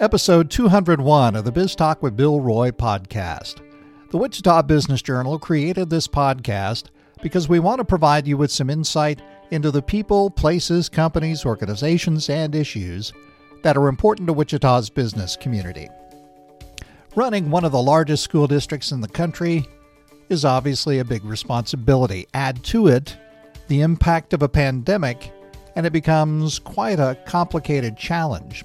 episode 201 of the Biz Talk with Bill Roy podcast. The Wichita Business Journal created this podcast because we want to provide you with some insight into the people, places, companies, organizations, and issues that are important to Wichita's business community. Running one of the largest school districts in the country is obviously a big responsibility. Add to it the impact of a pandemic, and it becomes quite a complicated challenge.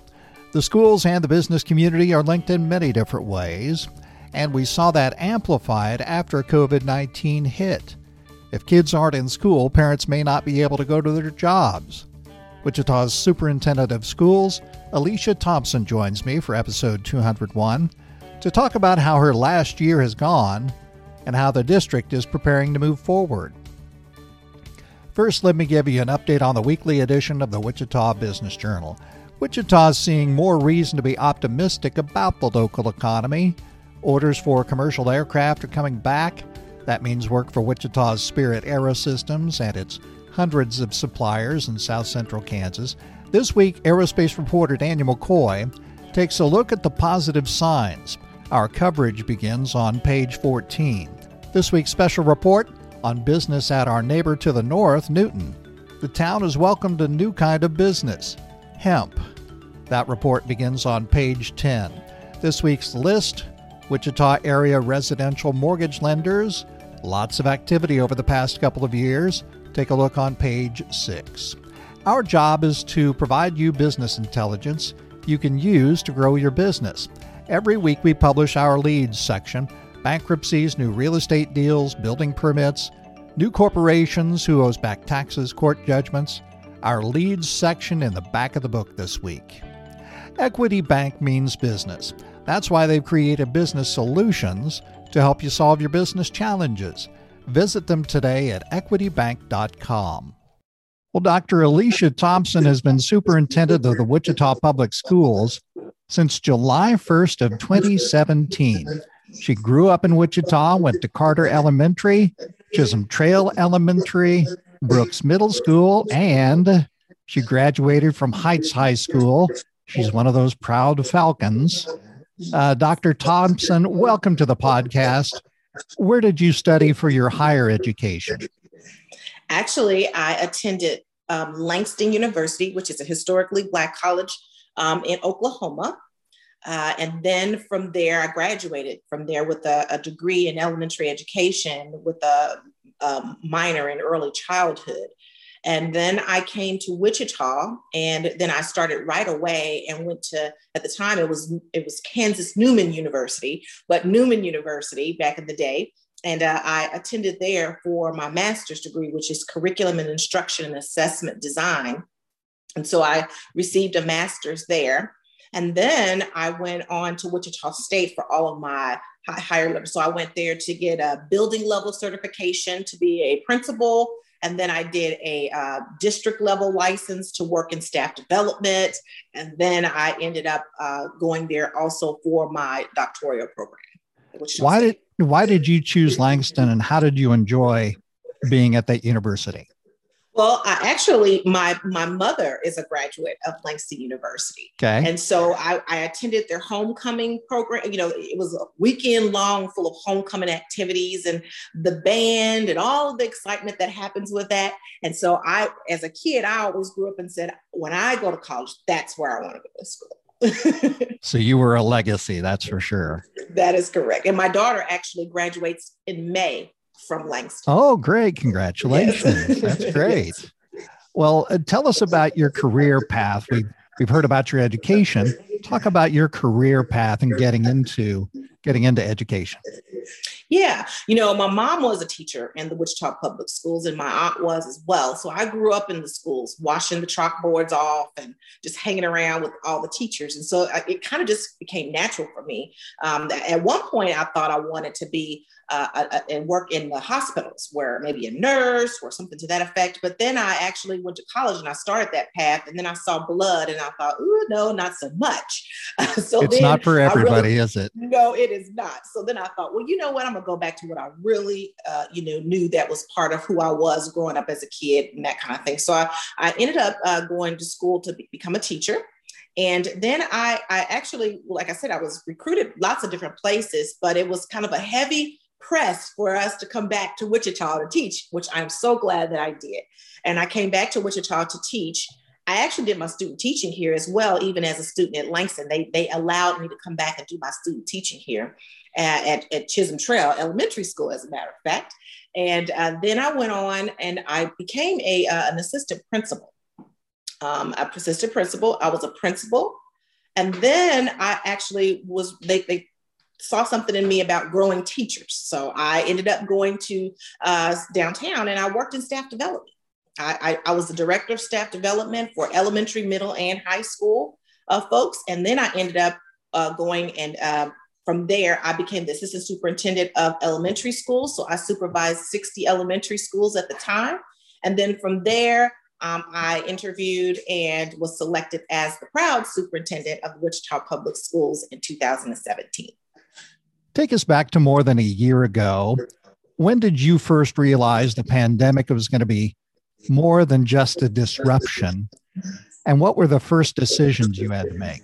The schools and the business community are linked in many different ways, and we saw that amplified after COVID 19 hit. If kids aren't in school, parents may not be able to go to their jobs. Wichita's Superintendent of Schools, Alicia Thompson, joins me for episode 201 to talk about how her last year has gone and how the district is preparing to move forward. First, let me give you an update on the weekly edition of the Wichita Business Journal. Wichita is seeing more reason to be optimistic about the local economy. Orders for commercial aircraft are coming back. That means work for Wichita's Spirit Aerosystems and its hundreds of suppliers in south central Kansas. This week, aerospace reporter Daniel McCoy takes a look at the positive signs. Our coverage begins on page 14. This week's special report on business at our neighbor to the north, Newton. The town has welcomed a new kind of business hemp. That report begins on page 10. This week's list Wichita area residential mortgage lenders. Lots of activity over the past couple of years. Take a look on page 6. Our job is to provide you business intelligence you can use to grow your business. Every week we publish our leads section bankruptcies, new real estate deals, building permits, new corporations who owes back taxes, court judgments, our leads section in the back of the book this week. Equity Bank means business. That's why they've created business solutions to help you solve your business challenges. Visit them today at equitybank.com. Well, Dr. Alicia Thompson has been superintendent of the Wichita Public Schools since July 1st of 2017. She grew up in Wichita, went to Carter Elementary, Chisholm Trail Elementary, Brooks Middle School, and she graduated from Heights High School. She's one of those proud Falcons. Uh, Dr. Thompson, welcome to the podcast. Where did you study for your higher education? Actually, I attended um, Langston University, which is a historically Black college um, in Oklahoma. Uh, and then from there, I graduated from there with a, a degree in elementary education with a, a, minor in early childhood. And then I came to Wichita, and then I started right away and went to. At the time, it was it was Kansas Newman University, but Newman University back in the day, and uh, I attended there for my master's degree, which is curriculum and instruction and assessment design. And so I received a master's there. And then I went on to Wichita State for all of my higher level. So I went there to get a building level certification to be a principal. And then I did a uh, district level license to work in staff development. And then I ended up uh, going there also for my doctoral program. Why did why did you choose Langston, and how did you enjoy being at that university? Well, I actually, my my mother is a graduate of Langston University. Okay. And so I, I attended their homecoming program. You know, it was a weekend long full of homecoming activities and the band and all the excitement that happens with that. And so I, as a kid, I always grew up and said, when I go to college, that's where I want to go to school. so you were a legacy, that's for sure. That is correct. And my daughter actually graduates in May from Langston. Oh, great. Congratulations. That's great. Well, uh, tell us about your career path. We've, we've heard about your education. Talk about your career path and getting into getting into education. Yeah, you know, my mom was a teacher in the Wichita Public Schools, and my aunt was as well. So I grew up in the schools, washing the chalkboards off and just hanging around with all the teachers. And so it kind of just became natural for me. Um, at one point, I thought I wanted to be uh, and work in the hospitals where maybe a nurse or something to that effect. But then I actually went to college and I started that path. And then I saw blood and I thought, oh, no, not so much. so it's not for everybody, really, is it? No, it is not. So then I thought, well, you know what? I'm going to go back to what I really, uh, you know, knew that was part of who I was growing up as a kid and that kind of thing. So I, I ended up uh, going to school to be, become a teacher. And then I, I actually, like I said, I was recruited lots of different places, but it was kind of a heavy press for us to come back to Wichita to teach, which I'm so glad that I did. And I came back to Wichita to teach. I actually did my student teaching here as well, even as a student at Langston. They, they allowed me to come back and do my student teaching here at, at, at Chisholm Trail Elementary School, as a matter of fact. And uh, then I went on and I became a, uh, an assistant principal. Um, a assistant principal. I was a principal. And then I actually was, they, they saw something in me about growing teachers. So I ended up going to uh, downtown and I worked in staff development. I, I, I, was the director of staff development for elementary, middle, and high school uh, folks. And then I ended up uh, going and uh, from there, I became the assistant superintendent of elementary schools. So I supervised 60 elementary schools at the time. And then from there, um, I interviewed and was selected as the proud superintendent of Wichita Public Schools in 2017. Take us back to more than a year ago. When did you first realize the pandemic was going to be more than just a disruption? And what were the first decisions you had to make?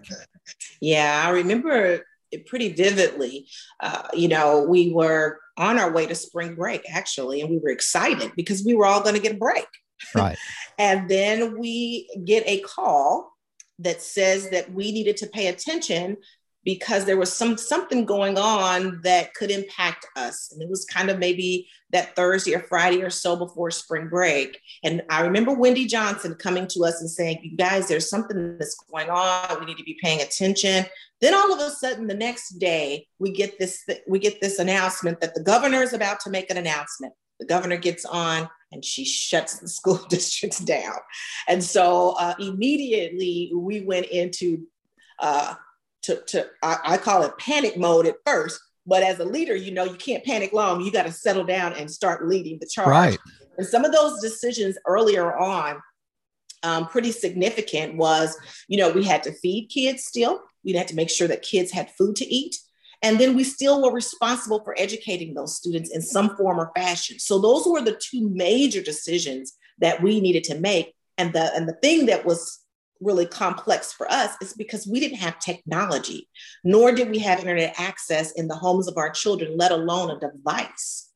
Yeah, I remember it pretty vividly. Uh, you know, we were on our way to spring break actually, and we were excited because we were all going to get a break. Right. and then we get a call that says that we needed to pay attention because there was some something going on that could impact us. And it was kind of maybe that thursday or friday or so before spring break. And i remember wendy johnson coming to us and saying you guys there's something that's going on. We need to be paying attention. Then all of a sudden the next day we get this we get this announcement that the governor is about to make an announcement. The governor gets on and she shuts the school districts down. And so uh, immediately we went into uh, to, to I, I call it panic mode at first, but as a leader, you know, you can't panic long. You got to settle down and start leading the charge. Right. And some of those decisions earlier on, um, pretty significant was, you know, we had to feed kids still. We had to make sure that kids had food to eat. And then we still were responsible for educating those students in some form or fashion. So those were the two major decisions that we needed to make. And the and the thing that was really complex for us is because we didn't have technology, nor did we have internet access in the homes of our children, let alone a device.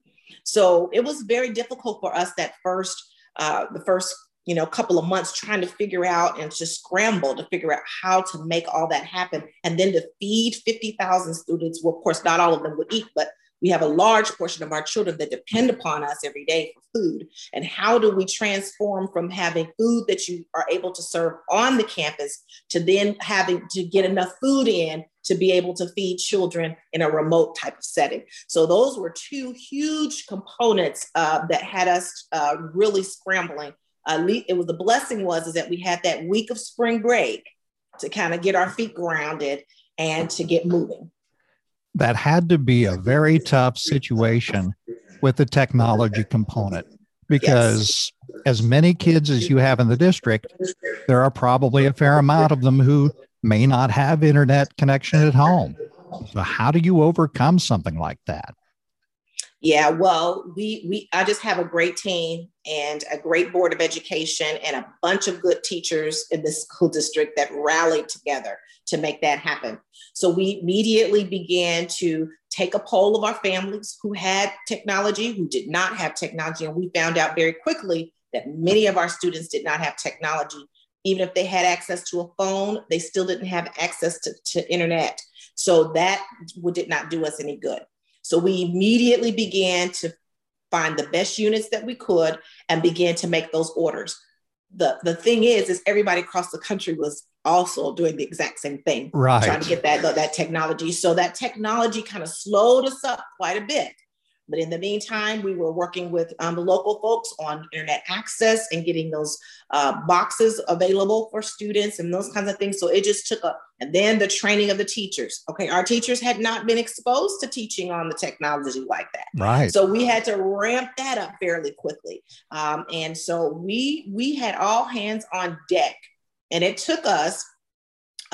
So it was very difficult for us that first, uh, the first you know couple of months trying to figure out and just scramble to figure out how to make all that happen and then to feed 50,000 students well of course not all of them would eat but we have a large portion of our children that depend upon us every day for food. And how do we transform from having food that you are able to serve on the campus to then having to get enough food in to be able to feed children in a remote type of setting? So those were two huge components uh, that had us uh, really scrambling. Uh, it was the blessing was is that we had that week of spring break to kind of get our feet grounded and to get moving that had to be a very tough situation with the technology component. Because yes. as many kids as you have in the district there are probably a fair amount of them who may not have internet connection at home. So how do you overcome something like that? Yeah, well, we we I just have a great team and a great board of education and a bunch of good teachers in the school district that rallied together to make that happen. So we immediately began to take a poll of our families who had technology, who did not have technology, and we found out very quickly that many of our students did not have technology. Even if they had access to a phone, they still didn't have access to, to internet. So that did not do us any good. So we immediately began to find the best units that we could and began to make those orders. The, the thing is, is everybody across the country was also doing the exact same thing, right. trying to get that, that technology. So that technology kind of slowed us up quite a bit. But in the meantime, we were working with um, the local folks on internet access and getting those uh, boxes available for students and those kinds of things. So it just took a, and then the training of the teachers. Okay, our teachers had not been exposed to teaching on the technology like that. Right. So we had to ramp that up fairly quickly. Um, and so we we had all hands on deck, and it took us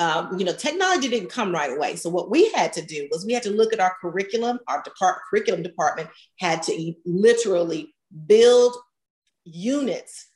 um, you know, technology didn't come right away. So what we had to do was we had to look at our curriculum. Our depart- curriculum department had to literally build units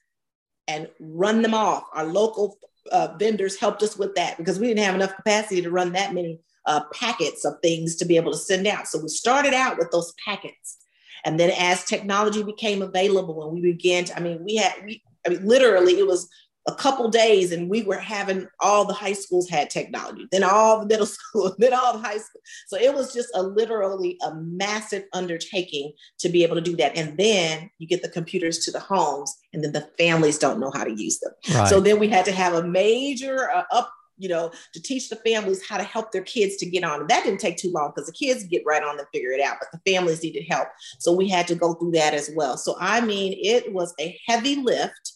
and run them off. Our local uh, vendors helped us with that because we didn't have enough capacity to run that many uh, packets of things to be able to send out. So we started out with those packets. And then as technology became available and we began to, I mean, we had, we, I mean, literally it was a couple days and we were having all the high schools had technology then all the middle school then all the high school. So it was just a literally a massive undertaking to be able to do that. And then you get the computers to the homes and then the families don't know how to use them. Right. so then we had to have a major uh, up you know to teach the families how to help their kids to get on. And that didn't take too long because the kids get right on and figure it out but the families needed help. So we had to go through that as well. So i mean it was a heavy lift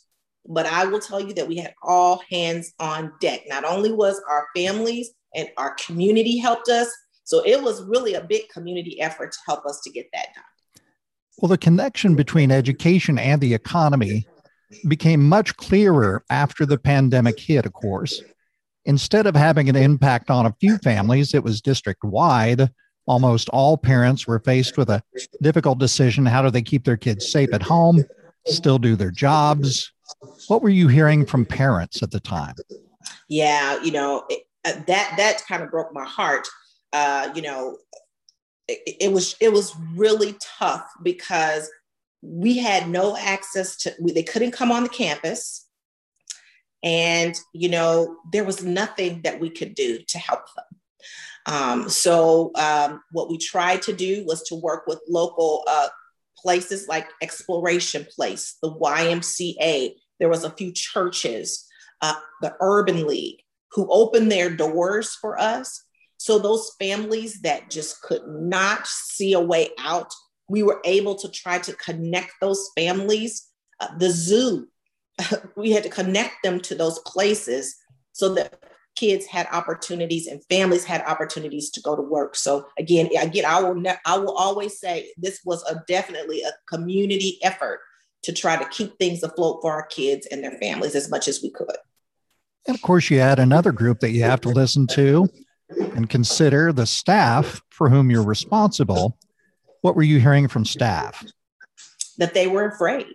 but I will tell you that we had all hands on deck. Not only was our families and our community helped us, so it was really a big community effort to help us to get that done. Well, the connection between education and the economy became much clearer after the pandemic hit, of course. Instead of having an impact on a few families, it was district wide. Almost all parents were faced with a difficult decision how do they keep their kids safe at home, still do their jobs, what were you hearing from parents at the time? Yeah, you know, it, uh, that that kind of broke my heart. Uh, you know, it, it was it was really tough because we had no access to we, they couldn't come on the campus and you know there was nothing that we could do to help them um, so um, what we tried to do was to work with local uh, places like Exploration Place, the YMCA. There was a few churches, uh, the Urban League, who opened their doors for us. So those families that just could not see a way out, we were able to try to connect those families. Uh, the zoo, we had to connect them to those places so that kids had opportunities and families had opportunities to go to work. So again, again, I will ne- I will always say this was a definitely a community effort to try to keep things afloat for our kids and their families as much as we could. And of course, you add another group that you have to listen to and consider the staff for whom you're responsible. What were you hearing from staff? That they were afraid.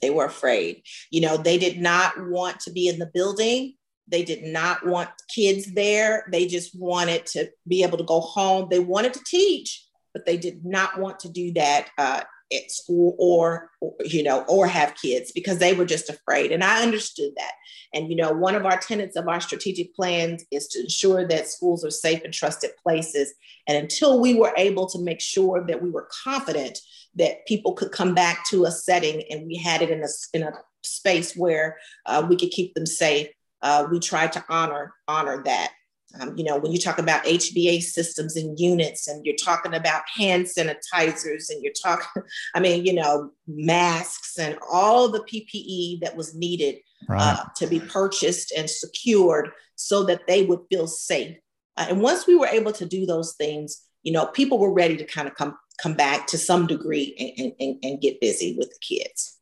They were afraid. You know, they did not want to be in the building they did not want kids there. They just wanted to be able to go home. They wanted to teach, but they did not want to do that uh, at school or, you know, or have kids because they were just afraid. And I understood that. And, you know, one of our tenets of our strategic plans is to ensure that schools are safe and trusted places. And until we were able to make sure that we were confident that people could come back to a setting and we had it in a, in a space where uh, we could keep them safe, uh, we try to honor honor that. Um, you know, when you talk about HVAC systems and units, and you're talking about hand sanitizers, and you're talking, I mean, you know, masks and all the PPE that was needed right. uh, to be purchased and secured so that they would feel safe. Uh, and once we were able to do those things, you know, people were ready to kind of come come back to some degree and, and, and get busy with the kids.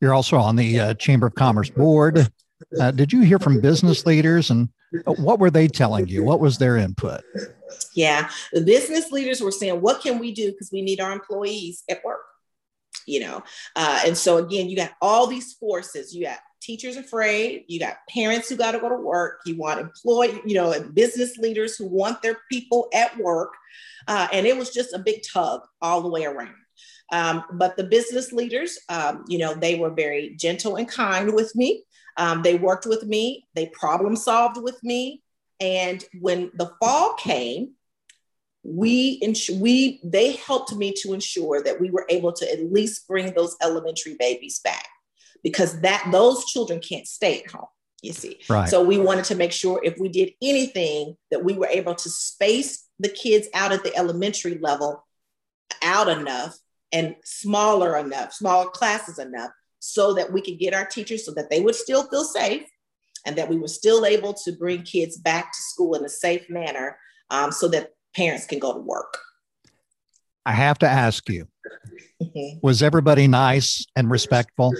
You're also on the uh, Chamber of Commerce board. Uh, did you hear from business leaders and uh, what were they telling you? What was their input? Yeah, the business leaders were saying, "What can we do? Because we need our employees at work." You know, uh, and so again, you got all these forces. You got teachers afraid. You got parents who got to go to work. You want employee, you know, and business leaders who want their people at work, uh, and it was just a big tug all the way around. Um, but the business leaders, um, you know, they were very gentle and kind with me. Um, they worked with me, they problem solved with me. And when the fall came, we ins- we they helped me to ensure that we were able to at least bring those elementary babies back because that those children can't stay at home you see right. so we wanted to make sure if we did anything that we were able to space the kids out at the elementary level out enough and smaller enough smaller classes enough so that we could get our teachers so that they would still feel safe and that we were still able to bring kids back to school in a safe manner um, so that parents can go to work. I have to ask you mm-hmm. was everybody nice and respectful?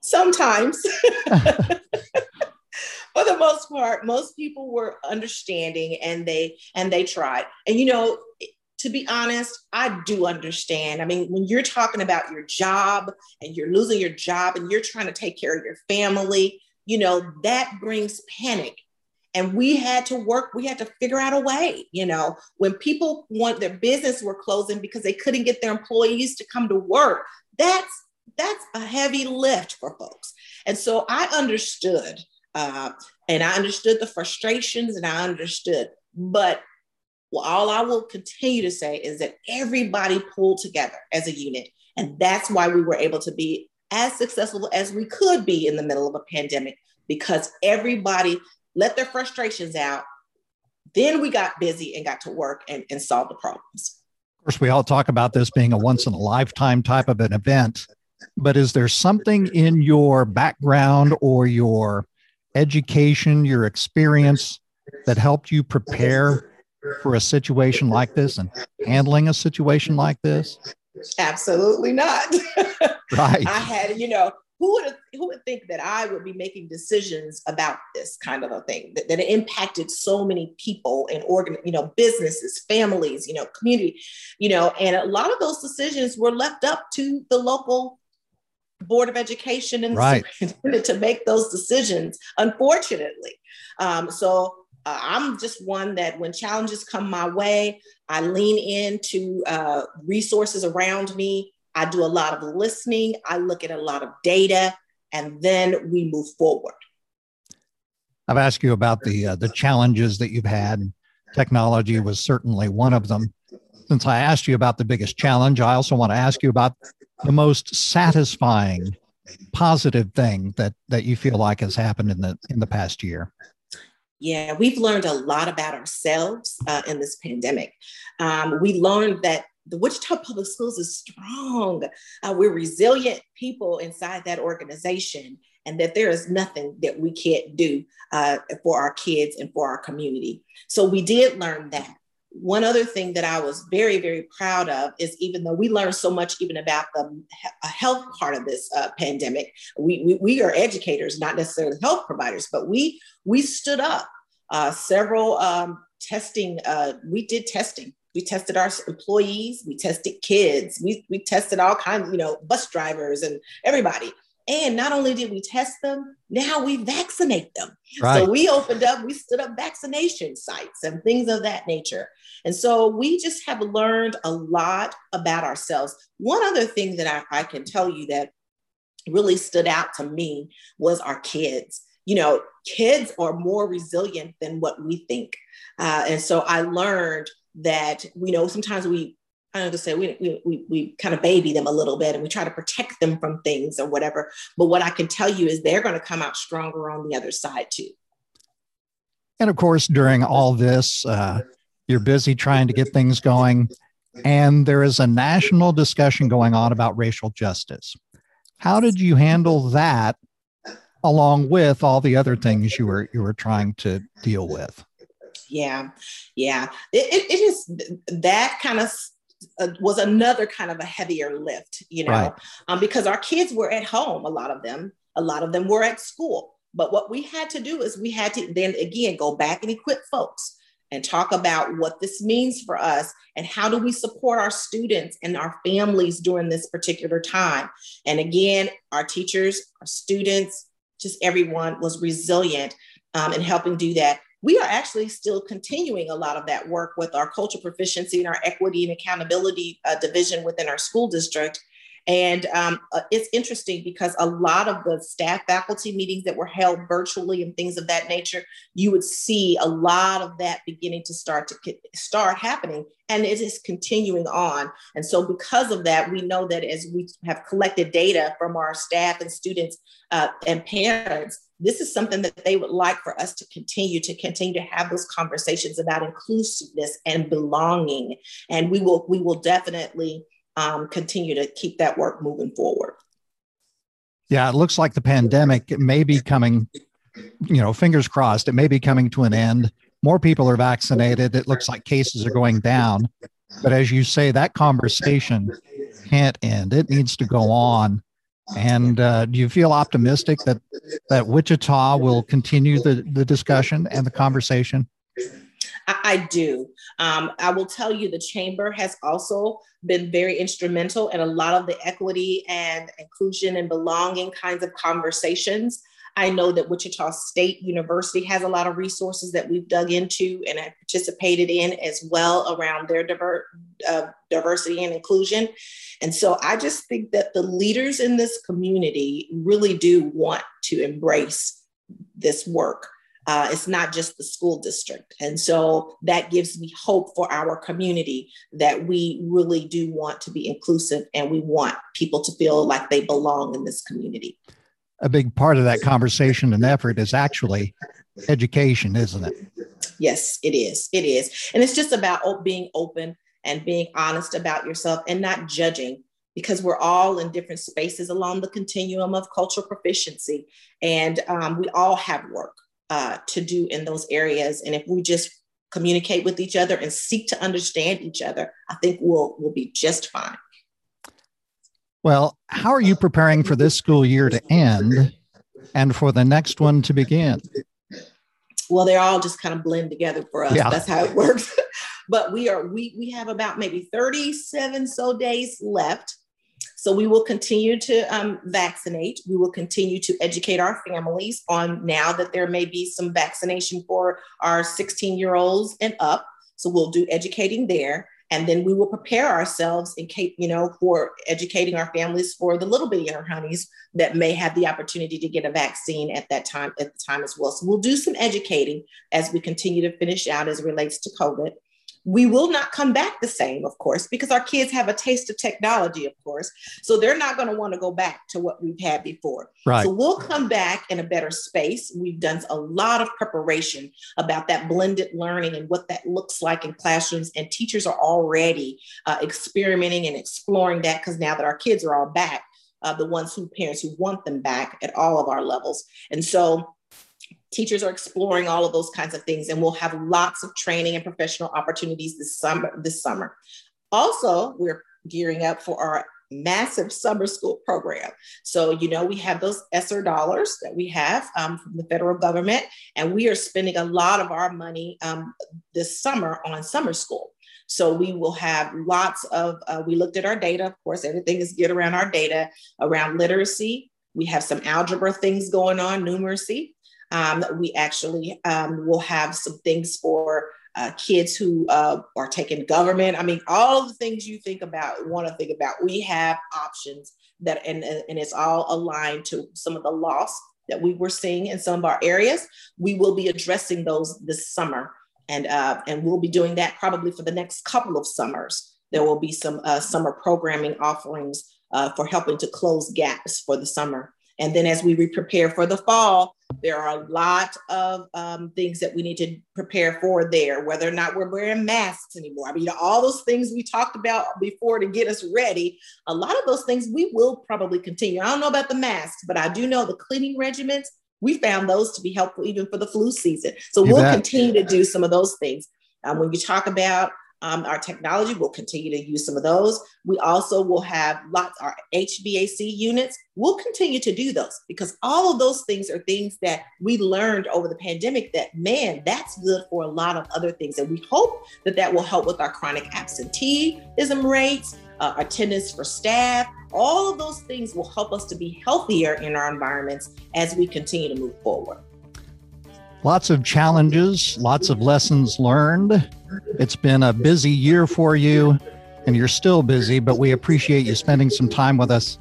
Sometimes. For the most part, most people were understanding and they and they tried. And you know, to be honest, I do understand. I mean, when you're talking about your job and you're losing your job and you're trying to take care of your family, you know, that brings panic. And we had to work, we had to figure out a way, you know, when people want their business were closing because they couldn't get their employees to come to work. That's that's a heavy lift for folks. And so I understood, uh, and I understood the frustrations and I understood. But well, all I will continue to say is that everybody pulled together as a unit. And that's why we were able to be as successful as we could be in the middle of a pandemic because everybody let their frustrations out. Then we got busy and got to work and, and solve the problems. Of course, we all talk about this being a once in a lifetime type of an event, but is there something in your background or your education, your experience that helped you prepare for a situation like this and handling a situation like this? Absolutely not. right. I had, you know, who would who would think that I would be making decisions about this kind of a thing that, that it impacted so many people and organ, you know, businesses, families, you know, community, you know, and a lot of those decisions were left up to the local board of education and right. to make those decisions. Unfortunately, um, so uh, I'm just one that when challenges come my way, I lean into uh, resources around me. I do a lot of listening. I look at a lot of data, and then we move forward. I've asked you about the uh, the challenges that you've had. Technology was certainly one of them. Since I asked you about the biggest challenge, I also want to ask you about the most satisfying, positive thing that that you feel like has happened in the in the past year. Yeah, we've learned a lot about ourselves uh, in this pandemic. Um, we learned that the Wichita Public Schools is strong. Uh, we're resilient people inside that organization, and that there is nothing that we can't do uh, for our kids and for our community. So we did learn that. One other thing that I was very, very proud of is even though we learned so much even about the health part of this uh, pandemic, we, we, we are educators, not necessarily health providers, but we we stood up uh, several um, testing, uh, we did testing. We tested our employees, we tested kids, we, we tested all kinds, you know, bus drivers and everybody. And not only did we test them, now we vaccinate them. Right. So we opened up, we stood up vaccination sites and things of that nature. And so we just have learned a lot about ourselves. One other thing that I, I can tell you that really stood out to me was our kids you know, kids are more resilient than what we think. Uh, and so I learned that, you know, sometimes we, I don't to say, we, we, we, we kind of baby them a little bit and we try to protect them from things or whatever. But what I can tell you is they're going to come out stronger on the other side too. And of course, during all this, uh, you're busy trying to get things going. And there is a national discussion going on about racial justice. How did you handle that along with all the other things you were you were trying to deal with. Yeah yeah. It, it, it is that kind of uh, was another kind of a heavier lift you know? Right. um, because our kids were at home a lot of them. A lot of them were at school. But what we had to do is we had to then again go back and equip folks and talk about what this means for us and how do we support our students and our families during this particular time. And again, our teachers, our students, just everyone was resilient um, in helping do that. We are actually still continuing a lot of that work with our culture proficiency and our equity and accountability uh, division within our school district. And um, uh, it's interesting because a lot of the staff faculty meetings that were held virtually and things of that nature, you would see a lot of that beginning to start to start happening, and it is continuing on. And so, because of that, we know that as we have collected data from our staff and students uh, and parents, this is something that they would like for us to continue to continue to have those conversations about inclusiveness and belonging. And we will we will definitely um, continue to keep that work moving forward. Yeah, it looks like the pandemic may be coming, you know, fingers crossed, it may be coming to an end. More people are vaccinated. It looks like cases are going down. But as you say, that conversation can't end. It needs to go on. And uh, do you feel optimistic that that Wichita will continue the, the discussion and the conversation? I, I do. Um, I will tell you, the chamber has also been very instrumental in a lot of the equity and inclusion and belonging kinds of conversations. I know that Wichita State University has a lot of resources that we've dug into and have participated in as well around their diver, uh, diversity and inclusion. And so I just think that the leaders in this community really do want to embrace this work. Uh, it's not just the school district. And so that gives me hope for our community that we really do want to be inclusive and we want people to feel like they belong in this community. A big part of that conversation and effort is actually education, isn't it? Yes, it is. It is. And it's just about being open and being honest about yourself and not judging because we're all in different spaces along the continuum of cultural proficiency. And um, we all have work uh, to do in those areas. And if we just communicate with each other and seek to understand each other, I think we'll, we'll be just fine. Well, how are you preparing for this school year to end and for the next one to begin? Well, they're all just kind of blend together for us. Yeah. That's how it works. but we are we we have about maybe 37 so days left so we will continue to um, vaccinate. We will continue to educate our families on now that there may be some vaccination for our 16 year olds and up. So we'll do educating there. And then we will prepare ourselves in case, you know, for educating our families for the little bitty honeys that may have the opportunity to get a vaccine at that time, at the time as well. So we'll do some educating as we continue to finish out as it relates to COVID. We will not come back the same, of course, because our kids have a taste of technology, of course. So they're not going to want to go back to what we've had before. Right. So we'll come back in a better space. We've done a lot of preparation about that blended learning and what that looks like in classrooms. And teachers are already uh, experimenting and exploring that because now that our kids are all back, uh, the ones who parents who want them back at all of our levels. And so teachers are exploring all of those kinds of things and we'll have lots of training and professional opportunities this summer this summer also we're gearing up for our massive summer school program so you know we have those ESSER dollars that we have um, from the federal government and we are spending a lot of our money um, this summer on summer school so we will have lots of, uh, we looked at our data. Of course, everything is good around our data around literacy. We have some algebra things going on, numeracy. Um, we actually um, will have some things for uh, kids who uh, are taking government. I mean, all the things you think about, want to think about, we have options that, and, and it's all aligned to some of the loss that we were seeing in some of our areas. We will be addressing those this summer, and uh, and we'll be doing that probably for the next couple of summers. There will be some uh, summer programming offerings uh, for helping to close gaps for the summer. And then as we prepare for the fall, there are a lot of um, things that we need to prepare for there, whether or not we're wearing masks anymore. I mean, all those things we talked about before to get us ready, a lot of those things we will probably continue. I don't know about the masks, but I do know the cleaning regimens, we found those to be helpful even for the flu season. So you we'll bet. continue to do some of those things. Um, when you talk about um, our technology, we'll continue to use some of those. We also will have lots our HVAC units. We'll continue to do those because all of those things are things that we learned over the pandemic. That man, that's good for a lot of other things, and we hope that that will help with our chronic absenteeism rates, uh, attendance for staff. All of those things will help us to be healthier in our environments as we continue to move forward. Lots of challenges, lots of lessons learned. It's been a busy year for you, and you're still busy, but we appreciate you spending some time with us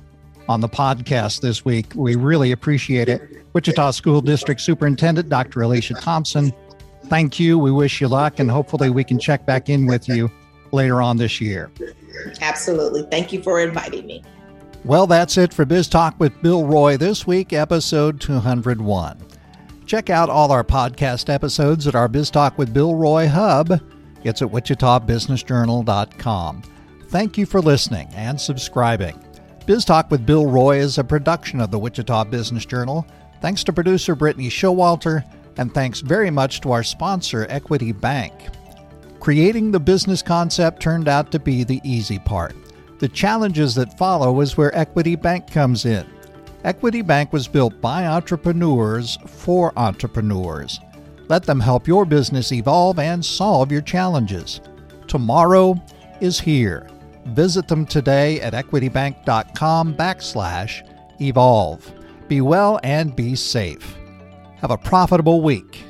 on the podcast this week. We really appreciate it. Wichita School District Superintendent Dr. Alicia Thompson, thank you. We wish you luck, and hopefully, we can check back in with you later on this year. Absolutely. Thank you for inviting me. Well, that's it for Biz Talk with Bill Roy this week, episode 201. Check out all our podcast episodes at our Biz Talk with Bill Roy hub. It's at wichitabusinessjournal.com. Thank you for listening and subscribing. Biz Talk with Bill Roy is a production of the Wichita Business Journal. Thanks to producer Brittany Showalter, and thanks very much to our sponsor, Equity Bank. Creating the business concept turned out to be the easy part. The challenges that follow is where Equity Bank comes in. Equity Bank was built by entrepreneurs for entrepreneurs. Let them help your business evolve and solve your challenges. Tomorrow is here. Visit them today at equitybank.com backslash evolve. Be well and be safe. Have a profitable week.